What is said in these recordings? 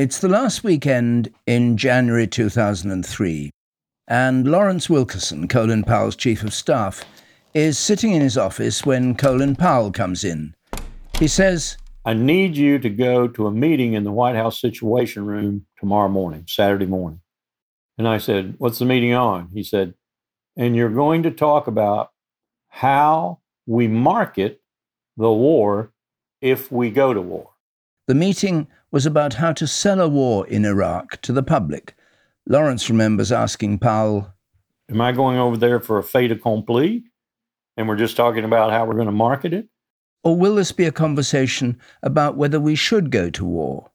It's the last weekend in January 2003, and Lawrence Wilkerson, Colin Powell's chief of staff, is sitting in his office when Colin Powell comes in. He says, I need you to go to a meeting in the White House Situation Room tomorrow morning, Saturday morning. And I said, What's the meeting on? He said, And you're going to talk about how we market the war if we go to war. The meeting was about how to sell a war in Iraq to the public. Lawrence remembers asking Powell, Am I going over there for a fait accompli? And we're just talking about how we're going to market it? Or will this be a conversation about whether we should go to war?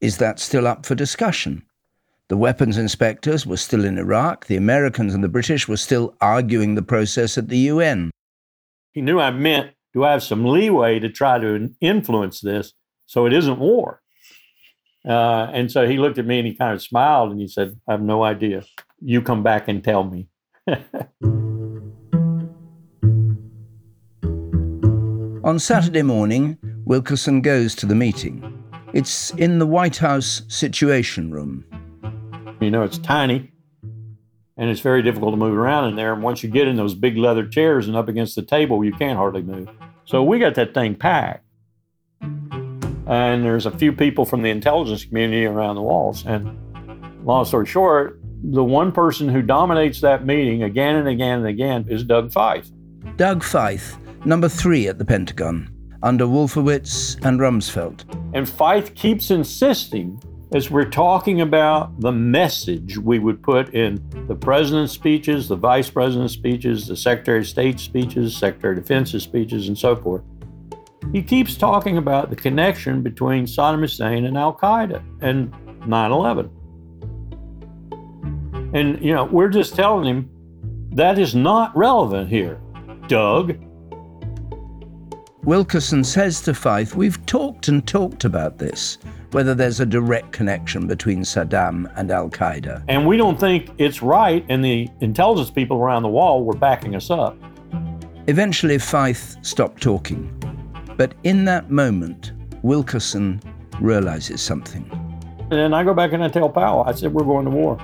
Is that still up for discussion? The weapons inspectors were still in Iraq, the Americans and the British were still arguing the process at the UN. He knew I meant do I have some leeway to try to influence this so it isn't war? Uh, and so he looked at me and he kind of smiled and he said, I have no idea. You come back and tell me. On Saturday morning, Wilkerson goes to the meeting. It's in the White House Situation Room. You know, it's tiny and it's very difficult to move around in there. And once you get in those big leather chairs and up against the table, you can't hardly move. So we got that thing packed. And there's a few people from the intelligence community around the walls. And long story short, the one person who dominates that meeting again and again and again is Doug Feith. Doug Feith, number three at the Pentagon, under Wolfowitz and Rumsfeld. And Feith keeps insisting as we're talking about the message we would put in the president's speeches, the vice president's speeches, the secretary of state's speeches, secretary of defense's speeches, and so forth. He keeps talking about the connection between Saddam Hussein and Al Qaeda and 9 11. And, you know, we're just telling him that is not relevant here, Doug. Wilkerson says to Feith, We've talked and talked about this, whether there's a direct connection between Saddam and Al Qaeda. And we don't think it's right, and the intelligence people around the wall were backing us up. Eventually, Feith stopped talking. But in that moment, Wilkerson realizes something. And then I go back and I tell Powell, I said, We're going to war.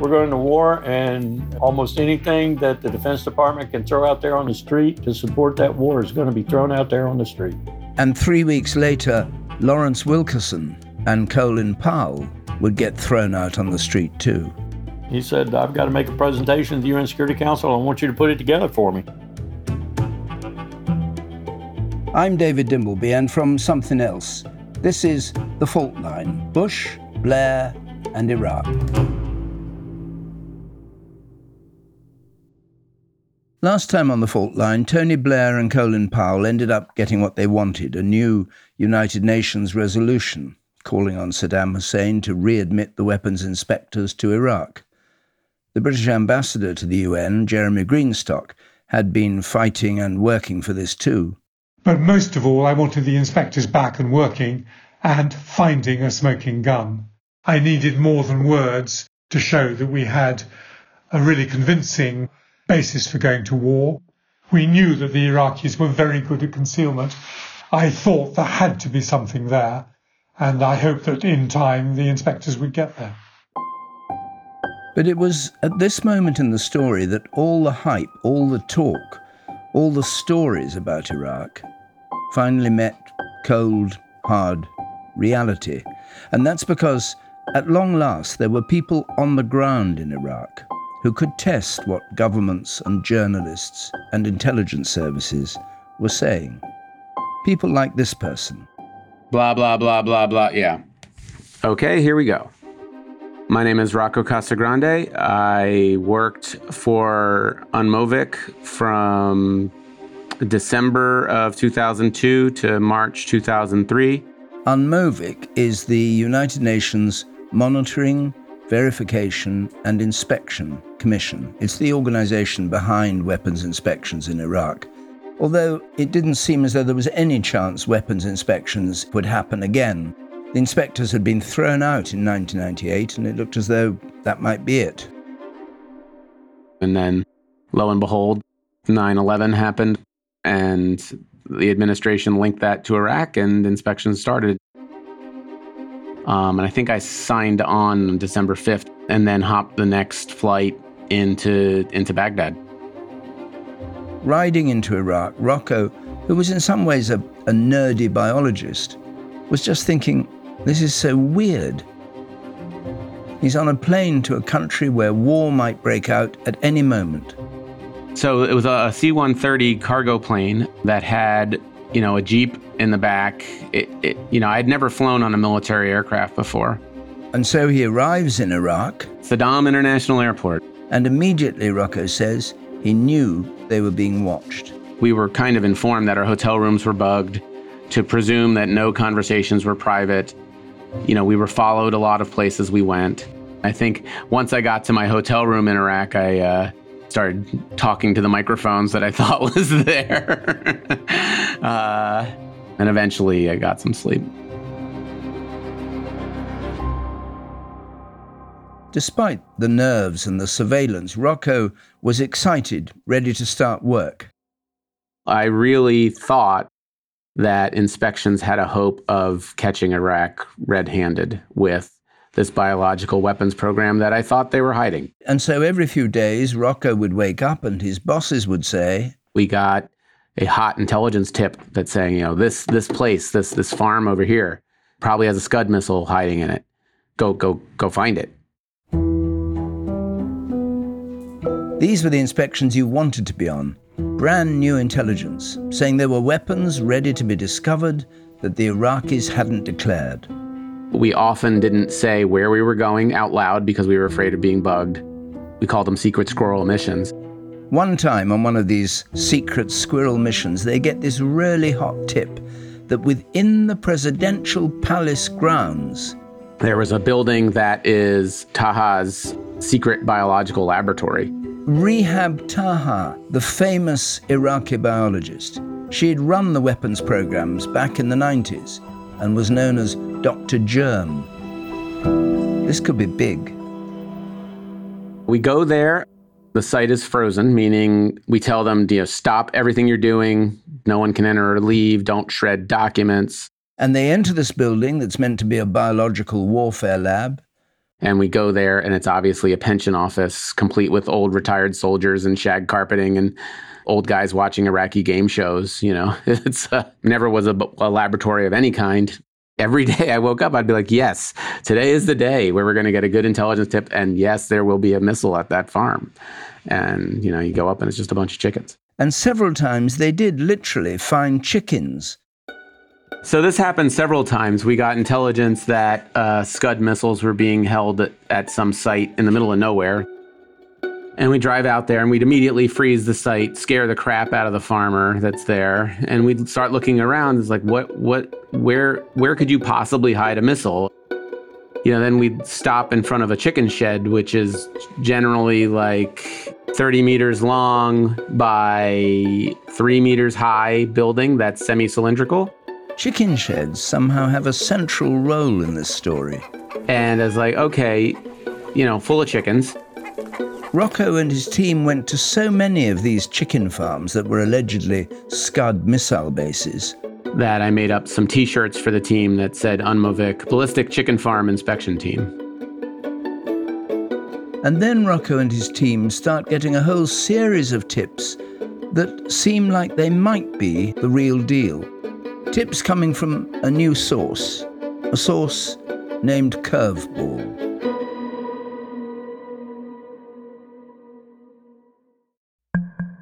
We're going to war, and almost anything that the Defense Department can throw out there on the street to support that war is going to be thrown out there on the street. And three weeks later, Lawrence Wilkerson and Colin Powell would get thrown out on the street too. He said, I've got to make a presentation to the UN Security Council. I want you to put it together for me. I'm David Dimbleby, and from Somethin' Else, this is The Fault Line Bush, Blair, and Iraq. Last time on the fault line, Tony Blair and Colin Powell ended up getting what they wanted a new United Nations resolution calling on Saddam Hussein to readmit the weapons inspectors to Iraq. The British ambassador to the UN, Jeremy Greenstock, had been fighting and working for this too. But most of all, I wanted the inspectors back and working and finding a smoking gun. I needed more than words to show that we had a really convincing basis for going to war. We knew that the Iraqis were very good at concealment. I thought there had to be something there, and I hoped that in time the inspectors would get there. But it was at this moment in the story that all the hype, all the talk, all the stories about Iraq finally met cold, hard reality. And that's because, at long last, there were people on the ground in Iraq who could test what governments and journalists and intelligence services were saying. People like this person. Blah, blah, blah, blah, blah. Yeah. Okay, here we go. My name is Rocco Casagrande. I worked for UNMOVIC from December of 2002 to March 2003. UNMOVIC is the United Nations Monitoring, Verification and Inspection Commission. It's the organization behind weapons inspections in Iraq. Although it didn't seem as though there was any chance weapons inspections would happen again. The inspectors had been thrown out in 1998, and it looked as though that might be it. And then, lo and behold, 9 11 happened, and the administration linked that to Iraq, and inspections started. Um, and I think I signed on December 5th and then hopped the next flight into, into Baghdad. Riding into Iraq, Rocco, who was in some ways a, a nerdy biologist, was just thinking, this is so weird. He's on a plane to a country where war might break out at any moment. So it was a C 130 cargo plane that had, you know, a Jeep in the back. It, it, you know, I'd never flown on a military aircraft before. And so he arrives in Iraq. Saddam International Airport. And immediately, Rocco says, he knew they were being watched. We were kind of informed that our hotel rooms were bugged, to presume that no conversations were private, you know, we were followed a lot of places we went. I think once I got to my hotel room in Iraq, I uh, started talking to the microphones that I thought was there. uh, and eventually I got some sleep. Despite the nerves and the surveillance, Rocco was excited, ready to start work. I really thought that inspections had a hope of catching Iraq red handed with this biological weapons program that I thought they were hiding. And so every few days, Rocco would wake up and his bosses would say, We got a hot intelligence tip that's saying, you know, this this place, this this farm over here probably has a Scud missile hiding in it. Go go go find it. These were the inspections you wanted to be on brand new intelligence, saying there were weapons ready to be discovered that the Iraqis hadn't declared. We often didn't say where we were going out loud because we were afraid of being bugged. We called them secret squirrel missions. One time on one of these secret squirrel missions, they get this really hot tip that within the presidential palace grounds, there was a building that is Taha's secret biological laboratory. Rihab Taha, the famous Iraqi biologist, she'd run the weapons programs back in the 90s and was known as Dr. Germ. This could be big. We go there. The site is frozen, meaning we tell them, you know, stop everything you're doing. No one can enter or leave. Don't shred documents. And they enter this building that's meant to be a biological warfare lab. And we go there, and it's obviously a pension office, complete with old retired soldiers and shag carpeting and old guys watching Iraqi game shows. You know, it's uh, never was a, a laboratory of any kind. Every day I woke up, I'd be like, yes, today is the day where we're going to get a good intelligence tip. And yes, there will be a missile at that farm. And, you know, you go up and it's just a bunch of chickens. And several times they did literally find chickens so this happened several times. We got intelligence that uh, Scud missiles were being held at, at some site in the middle of nowhere. And we drive out there and we'd immediately freeze the site, scare the crap out of the farmer that's there, and we'd start looking around. It's like, what, what, where, where could you possibly hide a missile? You know, then we'd stop in front of a chicken shed, which is generally like 30 meters long by three meters high building that's semi cylindrical. Chicken sheds somehow have a central role in this story. And I was like, okay, you know, full of chickens. Rocco and his team went to so many of these chicken farms that were allegedly Scud missile bases that I made up some t shirts for the team that said UNMOVIC Ballistic Chicken Farm Inspection Team. And then Rocco and his team start getting a whole series of tips that seem like they might be the real deal. Tips coming from a new source, a source named Curveball.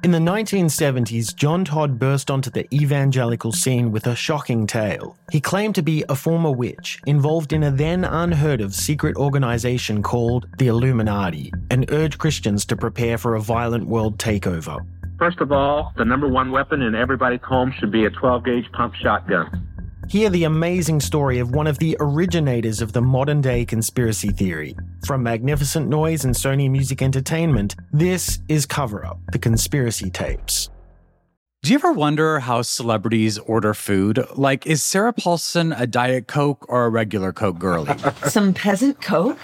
In the 1970s, John Todd burst onto the evangelical scene with a shocking tale. He claimed to be a former witch involved in a then unheard of secret organization called the Illuminati and urged Christians to prepare for a violent world takeover. First of all, the number one weapon in everybody's home should be a 12 gauge pump shotgun. Hear the amazing story of one of the originators of the modern day conspiracy theory. From Magnificent Noise and Sony Music Entertainment, this is Cover Up The Conspiracy Tapes. Do you ever wonder how celebrities order food? Like, is Sarah Paulson a Diet Coke or a regular Coke girlie? Some peasant Coke?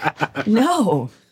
No.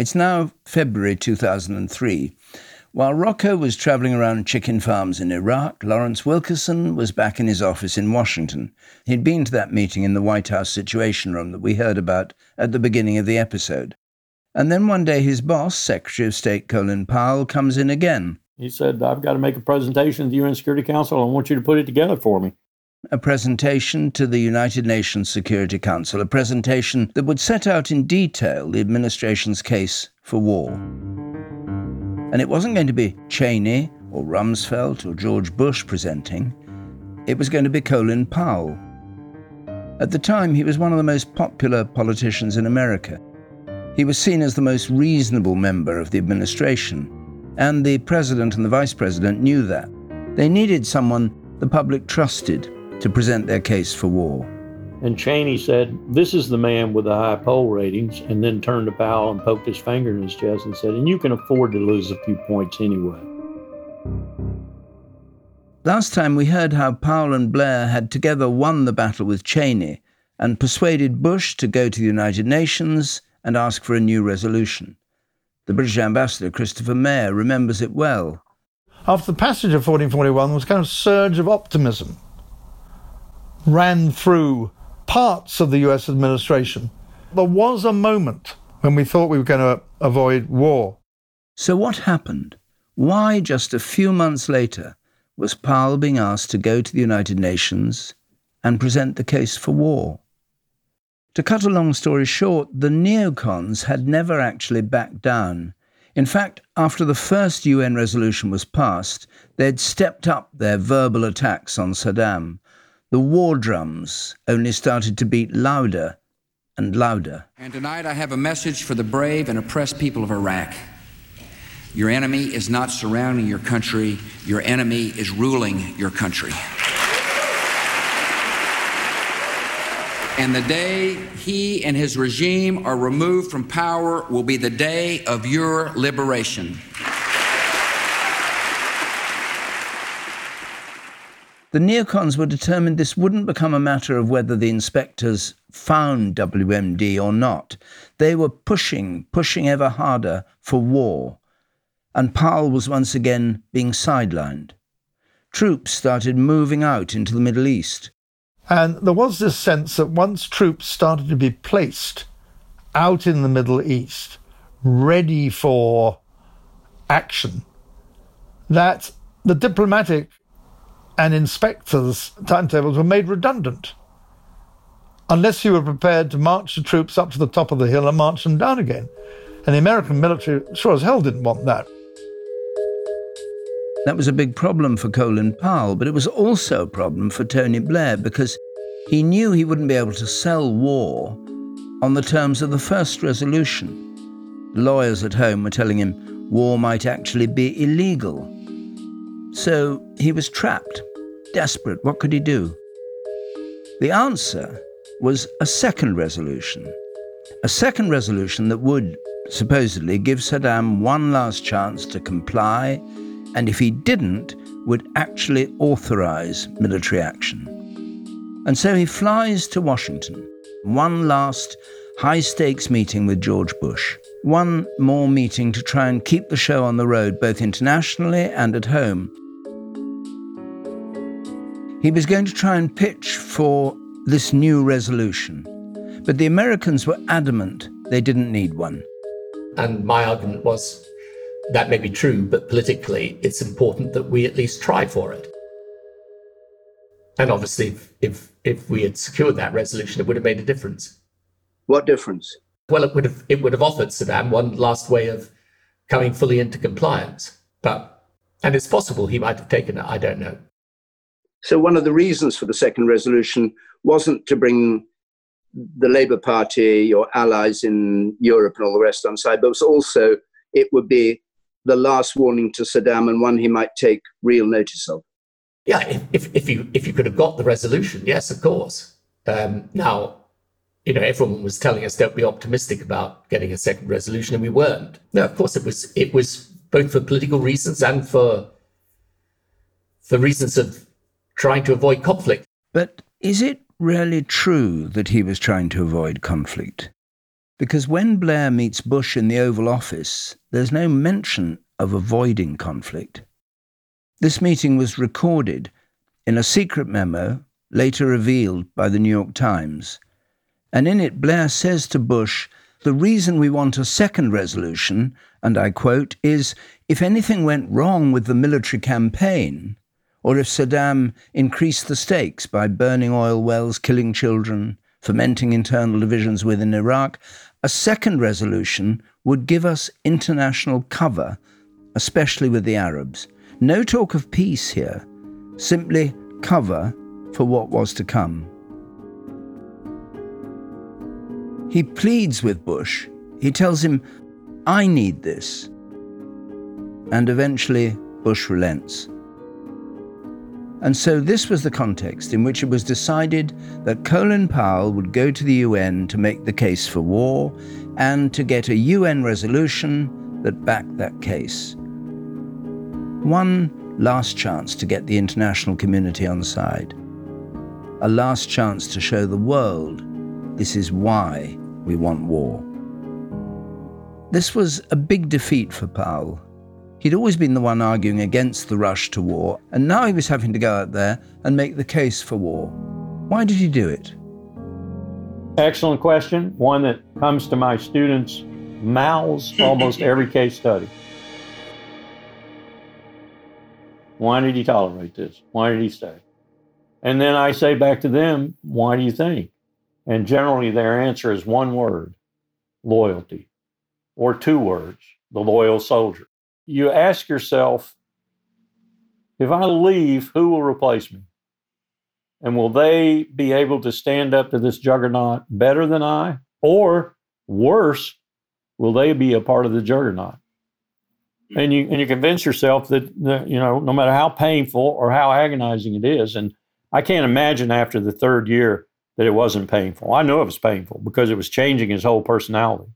It's now February 2003. While Rocco was traveling around chicken farms in Iraq, Lawrence Wilkerson was back in his office in Washington. He'd been to that meeting in the White House Situation Room that we heard about at the beginning of the episode. And then one day his boss, Secretary of State Colin Powell, comes in again. He said, I've got to make a presentation to the UN Security Council. I want you to put it together for me a presentation to the United Nations Security Council, a presentation that would set out in detail the administration's case for war. And it wasn't going to be Cheney or Rumsfeld or George Bush presenting, it was going to be Colin Powell. At the time, he was one of the most popular politicians in America. He was seen as the most reasonable member of the administration, and the president and the vice president knew that. They needed someone the public trusted to present their case for war. And Cheney said, This is the man with the high poll ratings, and then turned to Powell and poked his finger in his chest and said, And you can afford to lose a few points anyway. Last time we heard how Powell and Blair had together won the battle with Cheney and persuaded Bush to go to the United Nations and ask for a new resolution. The British ambassador, Christopher Meyer, remembers it well. After the passage of 1441, there was a kind of surge of optimism ran through parts of the US administration. There was a moment when we thought we were going to avoid war. So, what happened? Why, just a few months later, was Powell being asked to go to the United Nations and present the case for war? To cut a long story short, the neocons had never actually backed down. In fact, after the first UN resolution was passed, they'd stepped up their verbal attacks on Saddam, the war drums only started to beat louder and louder. And tonight I have a message for the brave and oppressed people of Iraq. Your enemy is not surrounding your country, your enemy is ruling your country. And the day he and his regime are removed from power will be the day of your liberation. The neocons were determined this wouldn't become a matter of whether the inspectors found WMD or not. They were pushing, pushing ever harder for war. And Powell was once again being sidelined. Troops started moving out into the Middle East. And there was this sense that once troops started to be placed out in the Middle East, ready for action, that the diplomatic and inspectors' timetables were made redundant unless you were prepared to march the troops up to the top of the hill and march them down again. And the American military sure as hell didn't want that. That was a big problem for Colin Powell, but it was also a problem for Tony Blair because he knew he wouldn't be able to sell war on the terms of the first resolution. Lawyers at home were telling him war might actually be illegal. So he was trapped desperate. What could he do? The answer was a second resolution. A second resolution that would, supposedly, give Saddam one last chance to comply, and if he didn't, would actually authorize military action. And so he flies to Washington. One last high stakes meeting with George Bush. One more meeting to try and keep the show on the road, both internationally and at home. He was going to try and pitch for this new resolution, but the Americans were adamant they didn't need one. And my argument was that may be true, but politically, it's important that we at least try for it. And obviously, if, if, if we had secured that resolution, it would have made a difference. What difference? Well, it would have it would have offered Saddam one last way of coming fully into compliance. But and it's possible he might have taken it. I don't know. So one of the reasons for the second resolution wasn't to bring the Labour Party, your allies in Europe and all the rest on side, but was also it would be the last warning to Saddam and one he might take real notice of. Yeah, if, if, if you if you could have got the resolution, yes, of course. Um, now, you know, everyone was telling us don't be optimistic about getting a second resolution, and we weren't. No, of course it was. It was both for political reasons and for for reasons of trying to avoid conflict. But is it really true that he was trying to avoid conflict? Because when Blair meets Bush in the Oval Office, there's no mention of avoiding conflict. This meeting was recorded in a secret memo later revealed by the New York Times. And in it, Blair says to Bush, The reason we want a second resolution, and I quote, is if anything went wrong with the military campaign, or if Saddam increased the stakes by burning oil wells, killing children, fomenting internal divisions within Iraq, a second resolution would give us international cover, especially with the Arabs. No talk of peace here, simply cover for what was to come. He pleads with Bush. He tells him, I need this. And eventually, Bush relents. And so, this was the context in which it was decided that Colin Powell would go to the UN to make the case for war and to get a UN resolution that backed that case one last chance to get the international community on side. A last chance to show the world this is why we want war. This was a big defeat for Powell. He'd always been the one arguing against the rush to war, and now he was having to go out there and make the case for war. Why did he do it? Excellent question. One that comes to my students' mouths almost every case study. Why did he tolerate this? Why did he stay? And then I say back to them, why do you think? And generally their answer is one word loyalty, or two words the loyal soldier. You ask yourself, if I leave, who will replace me? And will they be able to stand up to this juggernaut better than I? Or worse, will they be a part of the juggernaut? and you and you convince yourself that, that you know no matter how painful or how agonizing it is and i can't imagine after the third year that it wasn't painful i know it was painful because it was changing his whole personality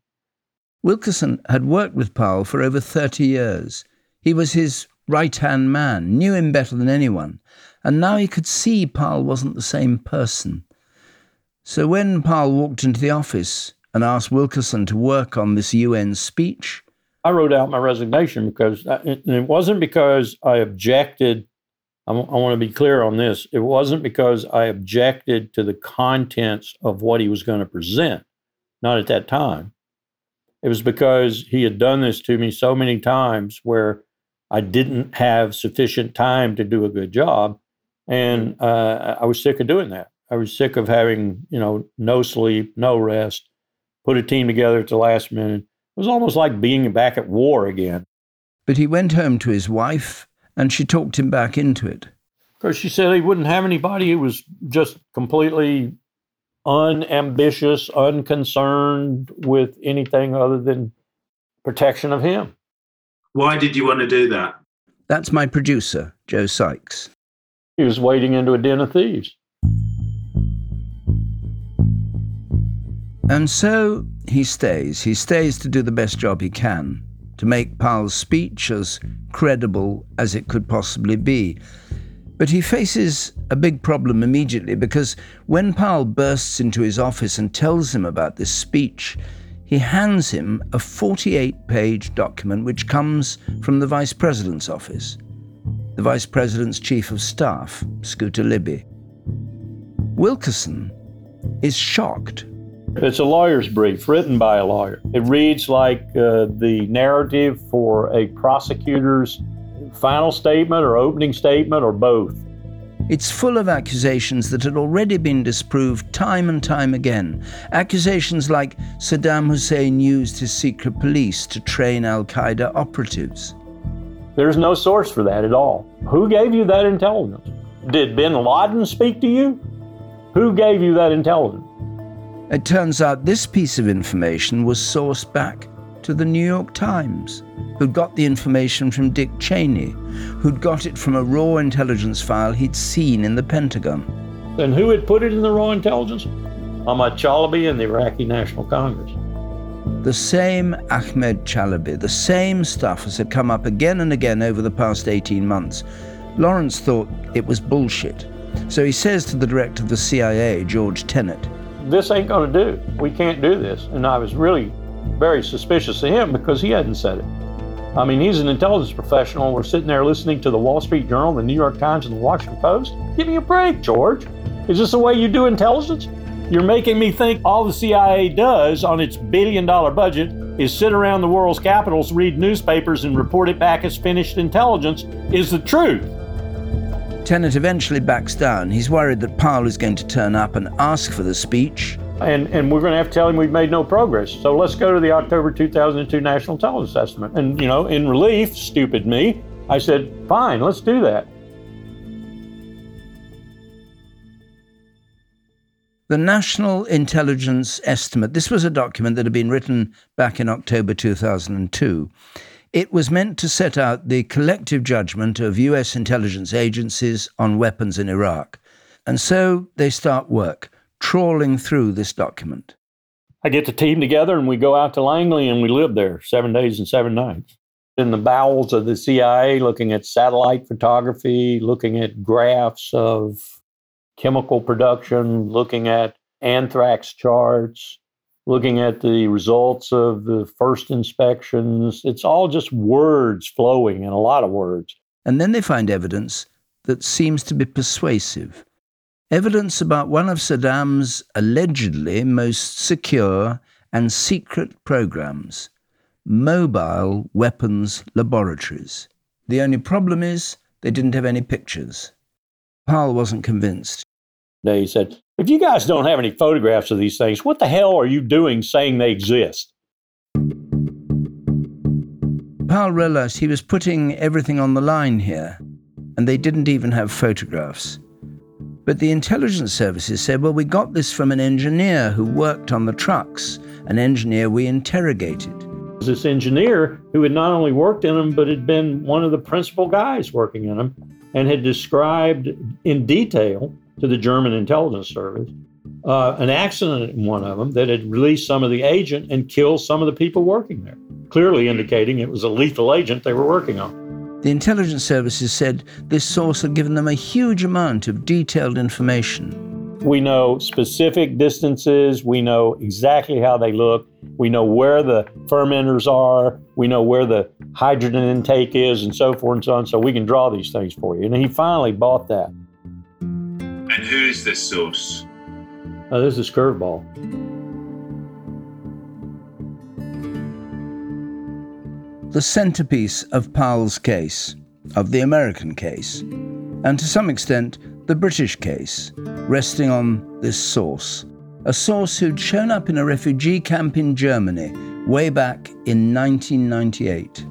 wilkerson had worked with powell for over 30 years he was his right hand man knew him better than anyone and now he could see powell wasn't the same person so when powell walked into the office and asked wilkerson to work on this un speech I wrote out my resignation because it, wasn't because I objected. I want to be clear on this. It wasn't because I objected to the contents of what he was going to present, not at that time. It was because he had done this to me so many times where I didn't have sufficient time to do a good job. And uh, I was sick of doing that. I was sick of having, you know, no sleep, no rest, put a team together at the last minute it was almost like being back at war again. But he went home to his wife, and she talked him back into it. Because she said he wouldn't have anybody who was just completely unambitious, unconcerned with anything other than protection of him. Why did you want to do that? That's my producer, Joe Sykes. He was wading into a den of thieves. And so he stays. He stays to do the best job he can, to make Powell's speech as credible as it could possibly be. But he faces a big problem immediately because when Powell bursts into his office and tells him about this speech, he hands him a 48 page document which comes from the Vice President's office. the vice president's chief of staff, Scooter Libby. Wilkerson is shocked. It's a lawyer's brief written by a lawyer. It reads like uh, the narrative for a prosecutor's final statement or opening statement or both. It's full of accusations that had already been disproved time and time again. Accusations like Saddam Hussein used his secret police to train Al Qaeda operatives. There's no source for that at all. Who gave you that intelligence? Did bin Laden speak to you? Who gave you that intelligence? It turns out this piece of information was sourced back to the New York Times, who'd got the information from Dick Cheney, who'd got it from a raw intelligence file he'd seen in the Pentagon. And who had put it in the raw intelligence? Ahmad Chalabi and the Iraqi National Congress. The same Ahmed Chalabi, the same stuff as had come up again and again over the past 18 months. Lawrence thought it was bullshit. So he says to the director of the CIA, George Tenet, This ain't going to do. We can't do this. And I was really very suspicious of him because he hadn't said it. I mean, he's an intelligence professional. We're sitting there listening to the Wall Street Journal, the New York Times, and the Washington Post. Give me a break, George. Is this the way you do intelligence? You're making me think all the CIA does on its billion dollar budget is sit around the world's capitals, read newspapers, and report it back as finished intelligence is the truth. Tenet eventually backs down. He's worried that Powell is going to turn up and ask for the speech. And, and we're going to have to tell him we've made no progress. So let's go to the October 2002 National Intelligence Estimate. And, you know, in relief, stupid me, I said, fine, let's do that. The National Intelligence Estimate, this was a document that had been written back in October 2002. It was meant to set out the collective judgment of US intelligence agencies on weapons in Iraq. And so they start work, trawling through this document. I get the team together and we go out to Langley and we live there seven days and seven nights. In the bowels of the CIA, looking at satellite photography, looking at graphs of chemical production, looking at anthrax charts, looking at the results of the first inspections. It's all just words flowing and a lot of words. And then they find evidence that seems to be persuasive. Evidence about one of Saddam's allegedly most secure and secret programs mobile weapons laboratories. The only problem is they didn't have any pictures. Powell wasn't convinced. They said, if you guys don't have any photographs of these things, what the hell are you doing saying they exist? Powell realized he was putting everything on the line here, and they didn't even have photographs. But the intelligence services said, well, we got this from an engineer who worked on the trucks, an engineer we interrogated. This engineer who had not only worked in them, but had been one of the principal guys working in them and had described in detail to the German intelligence service uh, an accident in one of them that had released some of the agent and killed some of the people working there, clearly indicating it was a lethal agent they were working on. The intelligence services said this source had given them a huge amount of detailed information. We know specific distances, we know exactly how they look, we know where the fermenters are, we know where the hydrogen intake is, and so forth and so on, so we can draw these things for you. And he finally bought that. And who is this source? Uh, this is Curveball. The centerpiece of Powell's case, of the American case, and to some extent the British case, resting on this source. A source who'd shown up in a refugee camp in Germany way back in 1998.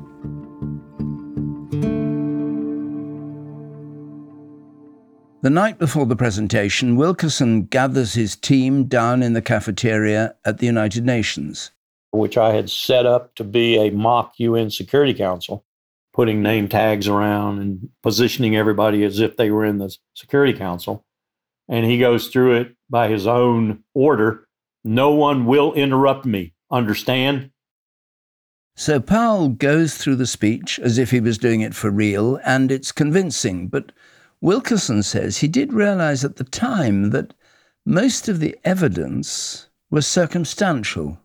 The night before the presentation, Wilkerson gathers his team down in the cafeteria at the United Nations. Which I had set up to be a mock UN Security Council, putting name tags around and positioning everybody as if they were in the Security Council. And he goes through it by his own order. No one will interrupt me. Understand? So Powell goes through the speech as if he was doing it for real, and it's convincing. But Wilkerson says he did realize at the time that most of the evidence was circumstantial,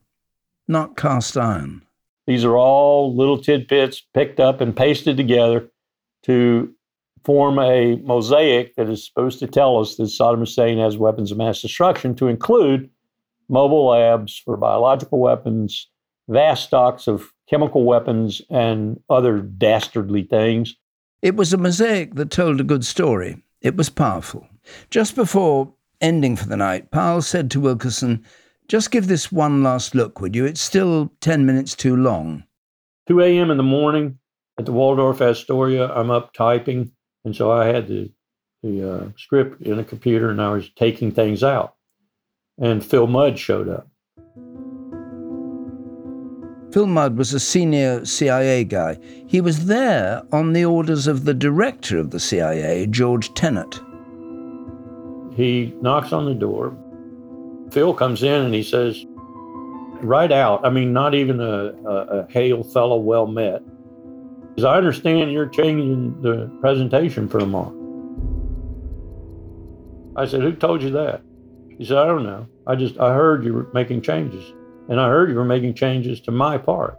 not cast iron. These are all little tidbits picked up and pasted together to form a mosaic that is supposed to tell us that Saddam Hussein has weapons of mass destruction, to include mobile labs for biological weapons, vast stocks of chemical weapons, and other dastardly things. It was a mosaic that told a good story. It was powerful. Just before ending for the night, Powell said to Wilkerson, Just give this one last look, would you? It's still 10 minutes too long. 2 a.m. in the morning at the Waldorf Astoria, I'm up typing. And so I had the, the uh, script in a computer and I was taking things out. And Phil Mudd showed up. Phil Mudd was a senior CIA guy. He was there on the orders of the director of the CIA, George Tenet. He knocks on the door. Phil comes in and he says, right out, I mean, not even a, a, a hail fellow, well met. Because I understand you're changing the presentation for tomorrow. I said, Who told you that? He said, I don't know. I just, I heard you were making changes. And I heard you were making changes to my part.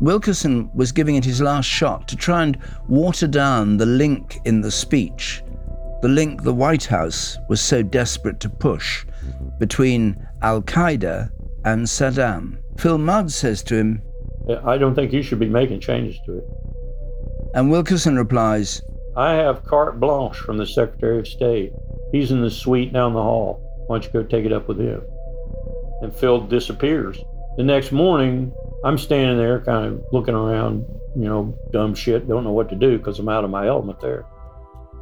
Wilkerson was giving it his last shot to try and water down the link in the speech, the link the White House was so desperate to push between Al Qaeda and Saddam. Phil Mudd says to him, I don't think you should be making changes to it. And Wilkerson replies, I have carte blanche from the Secretary of State. He's in the suite down the hall. Why don't you go take it up with him? and Phil disappears. The next morning, I'm standing there kind of looking around, you know, dumb shit, don't know what to do because I'm out of my element there.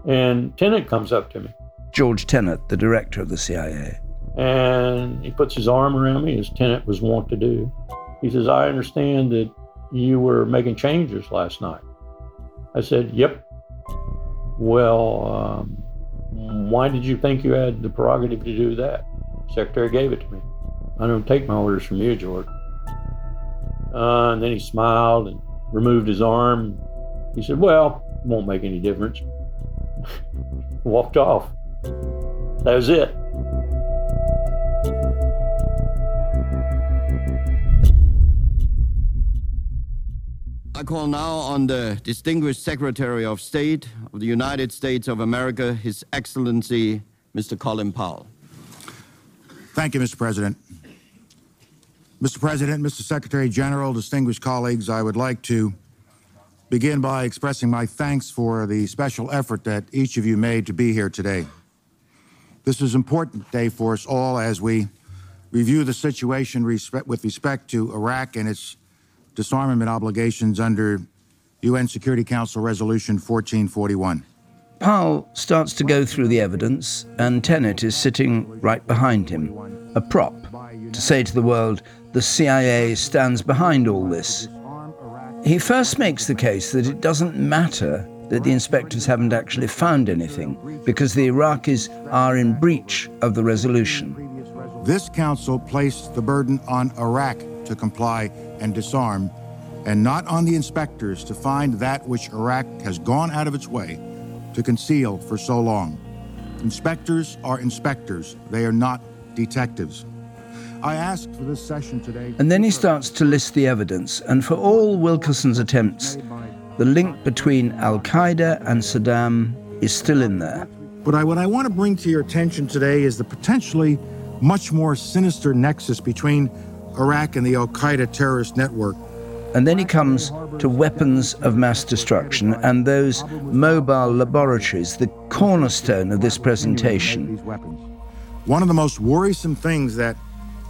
And Tenet comes up to me. George Tenet, the director of the CIA. And he puts his arm around me, as Tenet was wont to do. He says, I understand that you were making changes last night. I said, Yep. Well, um, why did you think you had the prerogative to do that? Secretary gave it to me. I don't take my orders from you, George. Uh, and then he smiled and removed his arm. He said, Well, it won't make any difference. Walked off. That was it. I call now on the distinguished Secretary of State of the United States of America, His Excellency, Mr. Colin Powell. Thank you, Mr. President. Mr. President, Mr. Secretary General, distinguished colleagues, I would like to begin by expressing my thanks for the special effort that each of you made to be here today. This is an important day for us all as we review the situation with respect to Iraq and its disarmament obligations under UN Security Council Resolution 1441. Powell starts to go through the evidence, and Tenet is sitting right behind him, a prop, to say to the world, the CIA stands behind all this. He first makes the case that it doesn't matter that the inspectors haven't actually found anything because the Iraqis are in breach of the resolution. This council placed the burden on Iraq to comply and disarm, and not on the inspectors to find that which Iraq has gone out of its way to conceal for so long. Inspectors are inspectors, they are not detectives. I asked for this session today. And then he starts to list the evidence, and for all Wilkerson's attempts, the link between Al Qaeda and Saddam is still in there. But I, what I want to bring to your attention today is the potentially much more sinister nexus between Iraq and the Al Qaeda terrorist network. And then he comes to weapons of mass destruction and those mobile laboratories, the cornerstone of this presentation. One of the most worrisome things that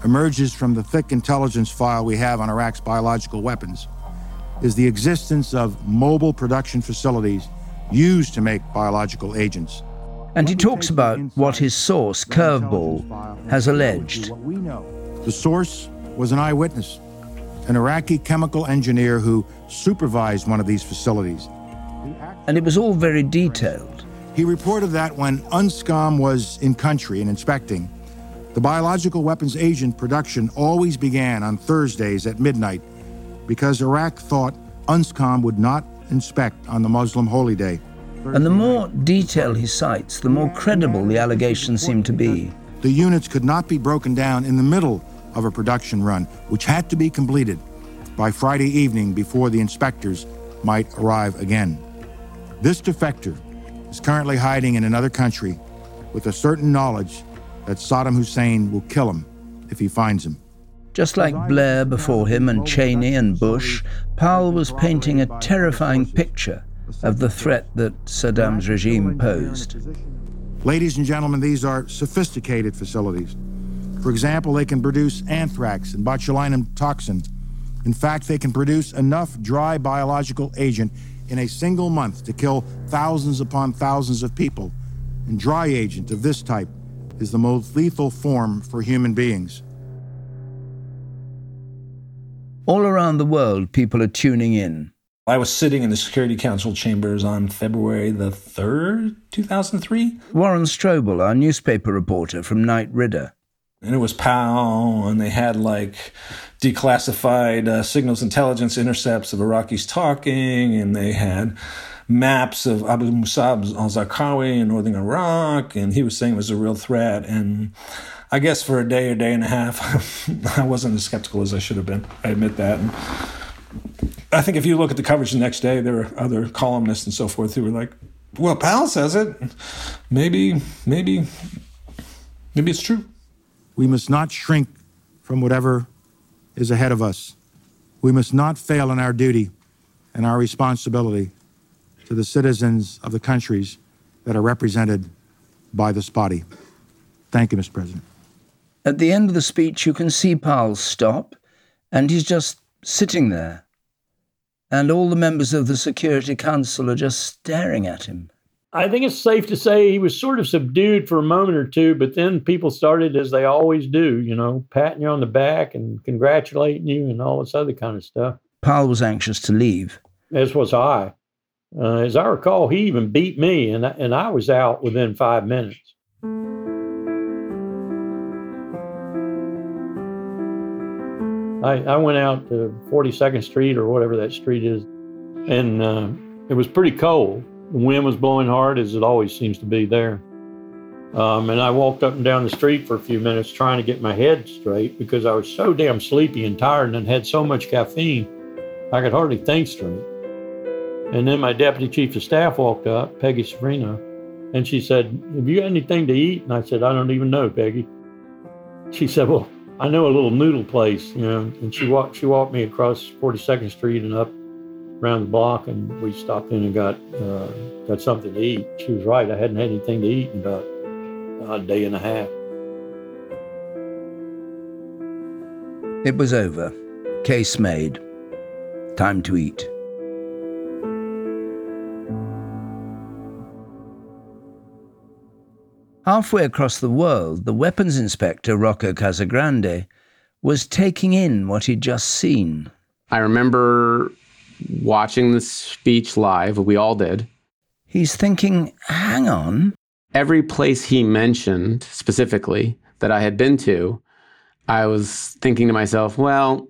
emerges from the thick intelligence file we have on Iraq's biological weapons is the existence of mobile production facilities used to make biological agents. And he talks about what his source, Curveball, has alleged. The source was an eyewitness, an Iraqi chemical engineer who supervised one of these facilities. And it was all very detailed. He reported that when UNSCOM was in country and inspecting, the biological weapons agent production always began on Thursdays at midnight because Iraq thought UNSCOM would not inspect on the Muslim holy day. And the more detail he cites, the more credible the allegations seem to be. The units could not be broken down in the middle of a production run, which had to be completed by Friday evening before the inspectors might arrive again. This defector is currently hiding in another country with a certain knowledge that Saddam Hussein will kill him if he finds him. Just like Blair before him and Cheney and Bush, Powell was painting a terrifying picture of the threat that Saddam's regime posed. Ladies and gentlemen, these are sophisticated facilities. For example, they can produce anthrax and botulinum toxin. In fact, they can produce enough dry biological agent in a single month to kill thousands upon thousands of people. And dry agent of this type is the most lethal form for human beings. All around the world, people are tuning in. I was sitting in the Security Council chambers on February the 3rd, 2003. Warren Strobel, our newspaper reporter from Knight Ridder. And it was POW, and they had like declassified uh, signals intelligence intercepts of Iraqis talking, and they had maps of Abu Musab al Zarqawi in northern Iraq, and he was saying it was a real threat. And I guess for a day or day and a half, I wasn't as skeptical as I should have been. I admit that. And I think if you look at the coverage the next day, there were other columnists and so forth who were like, "Well, Powell says it. Maybe, maybe, maybe it's true." We must not shrink from whatever is ahead of us. We must not fail in our duty and our responsibility to the citizens of the countries that are represented by this body. Thank you, Mr. President. At the end of the speech, you can see Powell stop, and he's just sitting there. And all the members of the Security Council are just staring at him. I think it's safe to say he was sort of subdued for a moment or two, but then people started, as they always do, you know, patting you on the back and congratulating you and all this other kind of stuff. Powell was anxious to leave. As was I. Uh, as I recall, he even beat me, and, and I was out within five minutes. I, I went out to 42nd Street or whatever that street is, and uh, it was pretty cold. The wind was blowing hard, as it always seems to be there. Um, and I walked up and down the street for a few minutes trying to get my head straight because I was so damn sleepy and tired and had so much caffeine, I could hardly think straight. And then my deputy chief of staff walked up, Peggy Cifrino, and she said, Have you got anything to eat? And I said, I don't even know, Peggy. She said, Well, I know a little noodle place, you know, and she walked she walked me across 42nd Street and up around the block, and we stopped in and got uh, got something to eat. She was right; I hadn't had anything to eat in about a day and a half. It was over. Case made. Time to eat. Halfway across the world, the weapons inspector, Rocco Casagrande, was taking in what he'd just seen. I remember watching the speech live. We all did. He's thinking, hang on. Every place he mentioned specifically that I had been to, I was thinking to myself, well,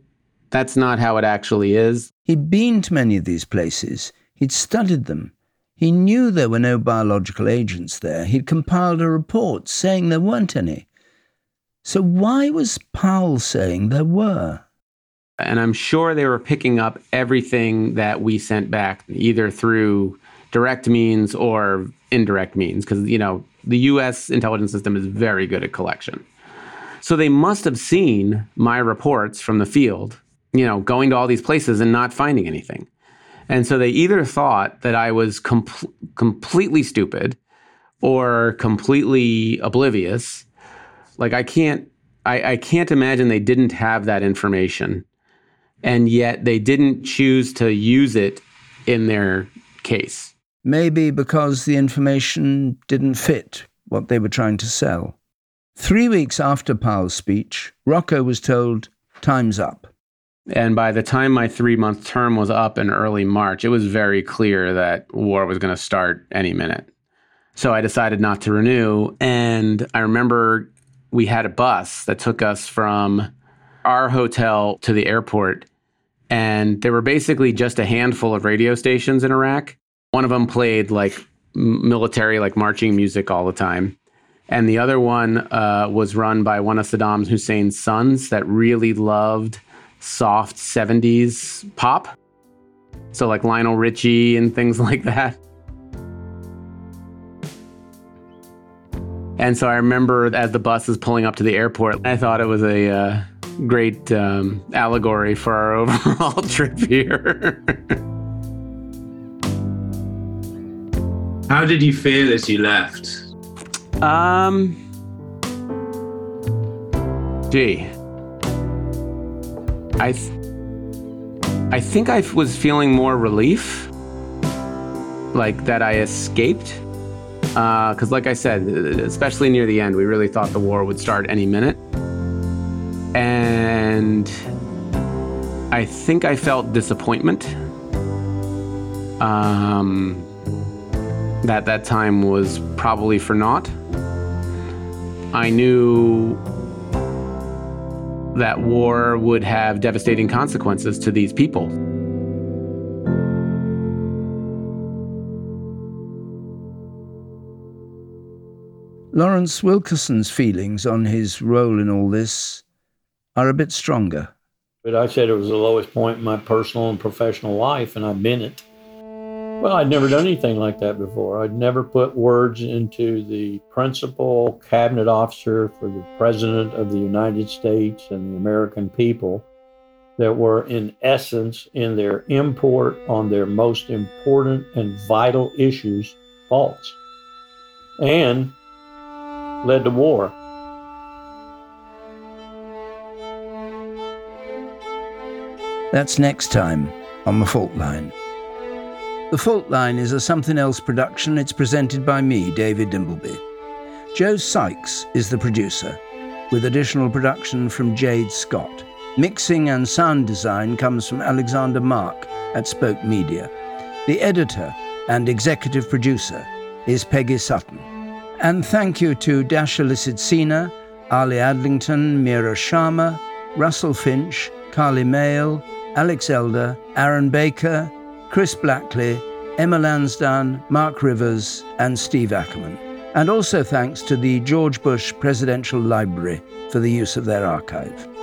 that's not how it actually is. He'd been to many of these places, he'd studied them. He knew there were no biological agents there. He'd compiled a report saying there weren't any. So why was Powell saying there were? And I'm sure they were picking up everything that we sent back, either through direct means or indirect means, because, you know, the US intelligence system is very good at collection. So they must have seen my reports from the field, you know, going to all these places and not finding anything. And so they either thought that I was com- completely stupid or completely oblivious. Like I can't, I, I can't imagine they didn't have that information, and yet they didn't choose to use it in their case. Maybe because the information didn't fit what they were trying to sell. Three weeks after Powell's speech, Rocco was told, Time's up. And by the time my three month term was up in early March, it was very clear that war was going to start any minute. So I decided not to renew. And I remember we had a bus that took us from our hotel to the airport. And there were basically just a handful of radio stations in Iraq. One of them played like military, like marching music all the time. And the other one uh, was run by one of Saddam Hussein's sons that really loved soft 70s pop. So, like Lionel Richie and things like that. And so I remember as the bus is pulling up to the airport, I thought it was a uh, great um, allegory for our overall trip here. How did you feel as you left? Um, gee, I, th- I think I was feeling more relief, like that I escaped. Because, like I said, especially near the end, we really thought the war would start any minute. And I think I felt disappointment. Um, that that time was probably for naught. I knew that war would have devastating consequences to these people. Lawrence Wilkerson's feelings on his role in all this are a bit stronger. But I said it was the lowest point in my personal and professional life, and I've been it. Well, I'd never done anything like that before. I'd never put words into the principal cabinet officer for the President of the United States and the American people that were, in essence, in their import on their most important and vital issues, false, and led to war. That's next time on The Fault Line. The Fault Line is a Somethin' Else production. It's presented by me, David Dimbleby. Joe Sykes is the producer, with additional production from Jade Scott. Mixing and sound design comes from Alexander Mark at Spoke Media. The editor and executive producer is Peggy Sutton. And thank you to Dasha Lisitsina, Ali Adlington, Mira Sharma, Russell Finch, Carly Mail, Alex Elder, Aaron Baker, Chris Blackley, Emma Lansdowne, Mark Rivers, and Steve Ackerman. And also thanks to the George Bush Presidential Library for the use of their archive.